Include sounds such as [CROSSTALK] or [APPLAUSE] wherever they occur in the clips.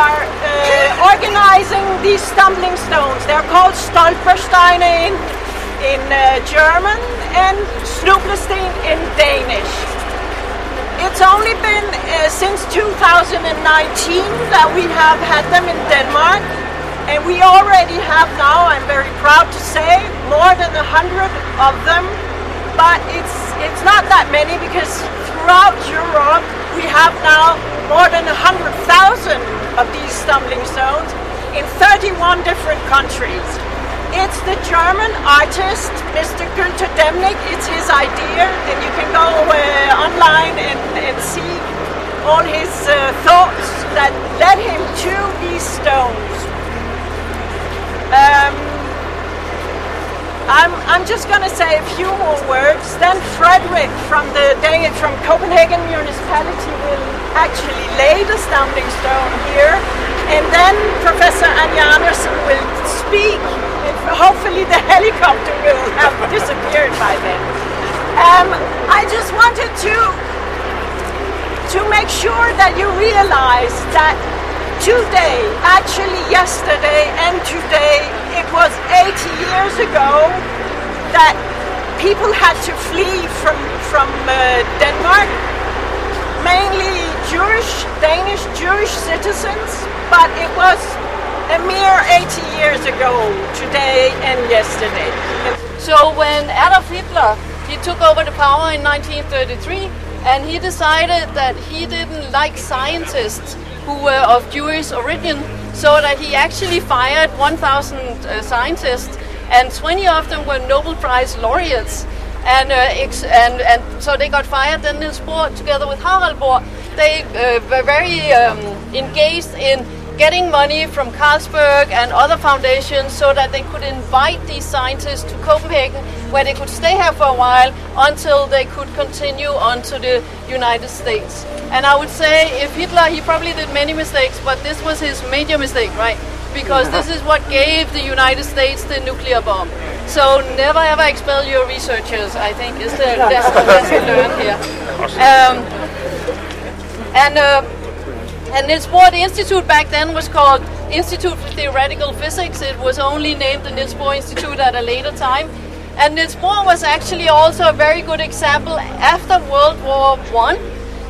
are uh, organizing these stumbling stones. They're called Stolpersteine in, in uh, German and Snublesten in Danish. It's only been uh, since 2019 that we have had them in Denmark, and we already have now, I'm very proud to say, more than a hundred of them. But it's it's not that many because throughout Europe we have now more than a hundred thousand of these stumbling stones in 31 different countries. It's the German artist, Mr. Gunter Demnig. It's his idea, and you can go uh, online and, and see all his uh, thoughts that led him to these stones. Um, I'm, I'm just going to say a few more words. Then Frederick from the day from Copenhagen municipality will actually lay the stumbling stone here, and then Professor Anja Andersen will speak hopefully the helicopter will have disappeared by then. Um, I just wanted to to make sure that you realize that today, actually yesterday and today, it was 80 years ago that people had to flee from from uh, Denmark, mainly Jewish, Danish Jewish citizens, but it was a mere 80 years ago, today and yesterday. So when Adolf Hitler he took over the power in 1933, and he decided that he didn't like scientists who were of Jewish origin, so that he actually fired 1,000 uh, scientists, and 20 of them were Nobel Prize laureates. And, uh, ex- and and so they got fired. Then Niels Bohr, together with Harald Bohr, they uh, were very um, engaged in getting money from Carlsberg and other foundations so that they could invite these scientists to Copenhagen where they could stay here for a while until they could continue on to the United States. And I would say if Hitler, he probably did many mistakes, but this was his major mistake, right? Because this is what gave the United States the nuclear bomb. So never ever expel your researchers, I think, is the lesson lesson learned here. Um, and uh, and Niels Bohr Institute back then was called Institute for Theoretical Physics. It was only named the Niels Bohr Institute at a later time. And Niels Bohr was actually also a very good example after World War One.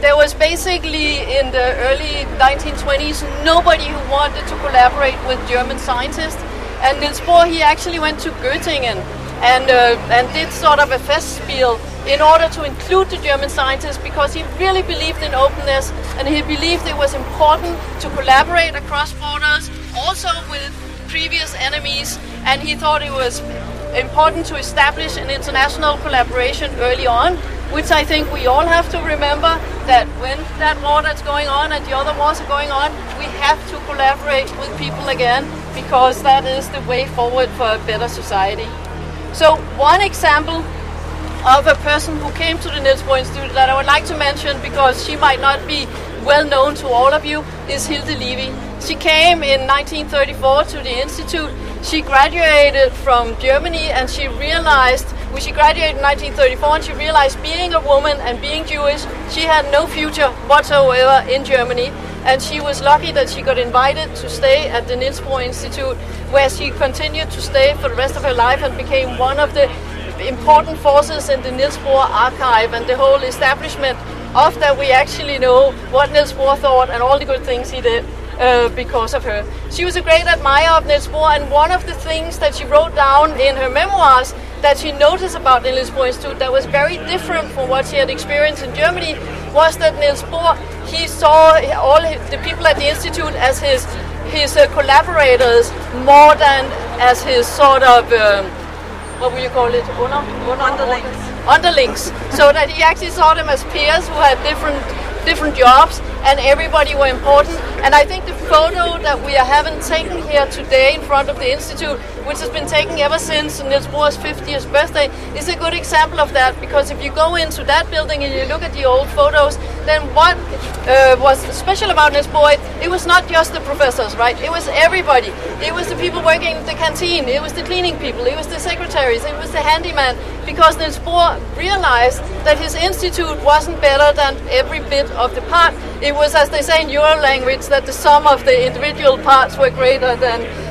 There was basically in the early 1920s nobody who wanted to collaborate with German scientists. And Niels Bohr he actually went to Göttingen and uh, and did sort of a festspiel in order to include the German scientists because he really believed in openness and he believed it was important to collaborate across borders, also with previous enemies, and he thought it was important to establish an international collaboration early on, which I think we all have to remember that when that war that's going on and the other wars are going on, we have to collaborate with people again because that is the way forward for a better society. So one example of a person who came to the Niels Bohr Institute that I would like to mention because she might not be well known to all of you is Hilde Levi. She came in 1934 to the Institute. She graduated from Germany and she realized, when she graduated in 1934, and she realized being a woman and being Jewish, she had no future whatsoever in Germany. And she was lucky that she got invited to stay at the Niels Bohr Institute, where she continued to stay for the rest of her life and became one of the important forces in the Niels Bohr archive and the whole establishment of that we actually know what Niels Bohr thought and all the good things he did uh, because of her. She was a great admirer of Niels Bohr and one of the things that she wrote down in her memoirs that she noticed about the Niels Bohr Institute that was very different from what she had experienced in Germany was that Niels Bohr, he saw all the people at the Institute as his his uh, collaborators more than as his sort of um, what will you call it? Under, under, Underlings. Underlings. So that he actually saw them as peers who had different different jobs and everybody were important. And I think the photo that we are having taken here today in front of the institute which has been taken ever since Niels Bohr's 50th birthday, is a good example of that. Because if you go into that building and you look at the old photos, then what uh, was special about Niels Bohr? It was not just the professors, right? It was everybody. It was the people working in the canteen. It was the cleaning people. It was the secretaries. It was the handyman. Because Niels Bohr realized that his institute wasn't better than every bit of the part. It was, as they say in your language, that the sum of the individual parts were greater than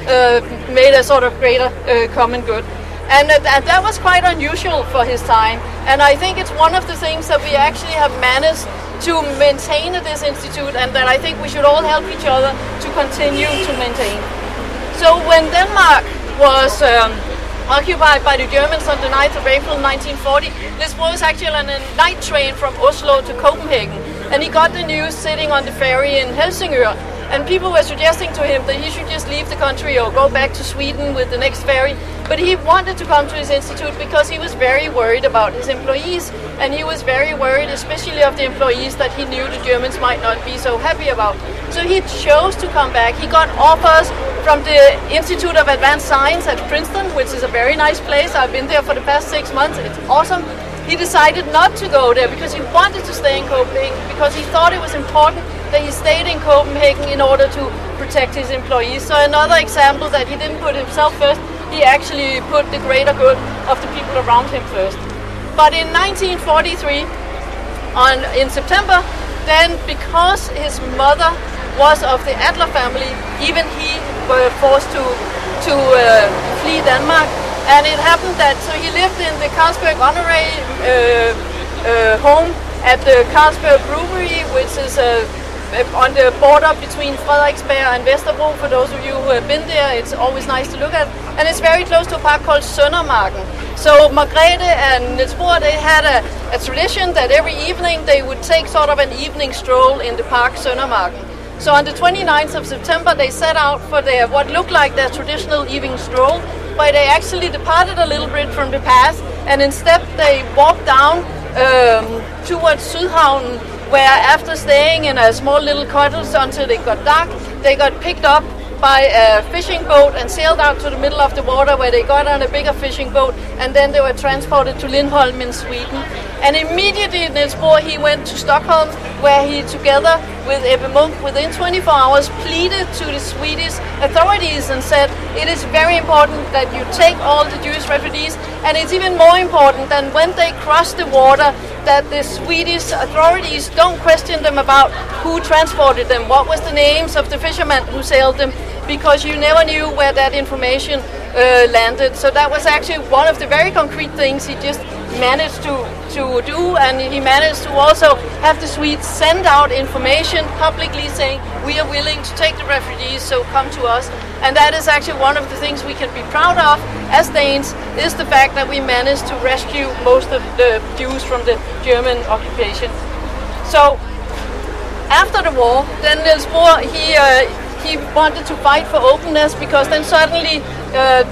made a sort of greater uh, common good. And, uh, and that was quite unusual for his time. And I think it's one of the things that we actually have managed to maintain at this institute and that I think we should all help each other to continue to maintain. So when Denmark was um, occupied by the Germans on the 9th of April 1940, this was actually on a night train from Oslo to Copenhagen. And he got the news sitting on the ferry in Helsingør and people were suggesting to him that he should just leave the country or go back to Sweden with the next ferry. But he wanted to come to his institute because he was very worried about his employees. And he was very worried, especially of the employees that he knew the Germans might not be so happy about. So he chose to come back. He got offers from the Institute of Advanced Science at Princeton, which is a very nice place. I've been there for the past six months. It's awesome. He decided not to go there because he wanted to stay in Copenhagen because he thought it was important that he stayed in Copenhagen in order to protect his employees. So another example that he didn't put himself first, he actually put the greater good of the people around him first. But in 1943, on in September, then because his mother was of the Adler family, even he were forced to to uh, flee Denmark. And it happened that so he lived in the Carlsberg Honorary uh, uh, home at the Carlsberg Brewery, which is a on the border between Frederiksberg and Vesterbro. For those of you who have been there, it's always nice to look at. And it's very close to a park called Søndermarken. So Margrethe and Niels Bohr, they had a, a, tradition that every evening they would take sort of an evening stroll in the park Søndermarken. So on the 29th of September, they set out for their what looked like their traditional evening stroll, but they actually departed a little bit from the path, and instead they walked down um, towards Sydhavnen where after staying in a small little cottage until it got dark, they got picked up by a fishing boat and sailed out to the middle of the water where they got on a bigger fishing boat and then they were transported to Limhamn in Sweden. And immediately Niels Bohr, he went to Stockholm where he, together with Ebbe Munck, within 24 hours pleaded to the Swedish authorities and said, it is very important that you take all the Jewish refugees and it's even more important than when they cross the water that the Swedish authorities don't question them about who transported them, what was the names of the fishermen who sailed them, because you never knew where that information uh, landed. So that was actually one of the very concrete things he just managed to, to do, and he managed to also have the Swedes send out information publicly saying, we are willing to take the refugees, so come to us. And that is actually one of the things we can be proud of as Danes, is the fact that we managed to rescue most of the Jews from the German occupation. So, after the war, then Niels Bohr, he, uh, he wanted to fight for openness because then suddenly uh,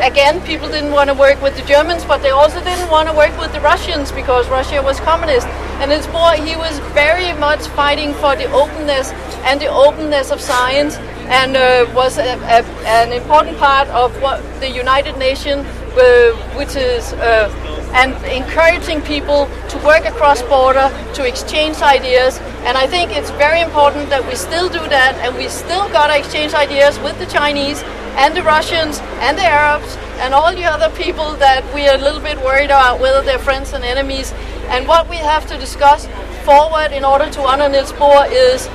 again, people didn't want to work with the Germans, but they also didn't want to work with the Russians because Russia was communist. And it's more, he was very much fighting for the openness and the openness of science and uh, was a, a, an important part of what the United Nations, uh, which is uh, and encouraging people to work across border, to exchange ideas. And I think it's very important that we still do that and we still got to exchange ideas with the Chinese and the Russians and the Arabs and all the other people that we are a little bit worried about whether they're friends and enemies. And what we have to discuss forward in order to honor Niels Bohr is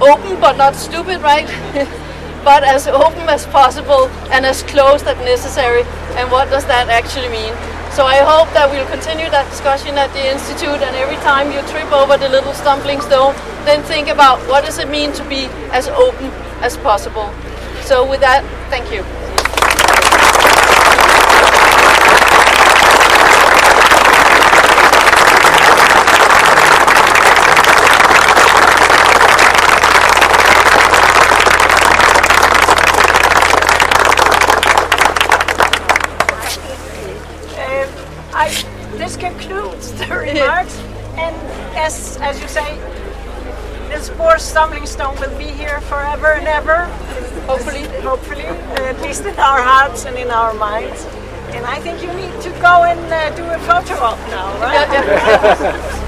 open but not stupid, right? [LAUGHS] but as open as possible and as closed as necessary. And what does that actually mean? So I hope that we'll continue that discussion at the Institute and every time you trip over the little stumbling stone, then think about what does it mean to be as open as possible. So with that, thank you. this concludes the remarks. and as, as you say, Niels Bohr stumbling stone will be here forever and ever. Hopefully. Hopefully, at least in our hearts and in our minds. And I think you need to go and uh, do a photo op now, right? [LAUGHS]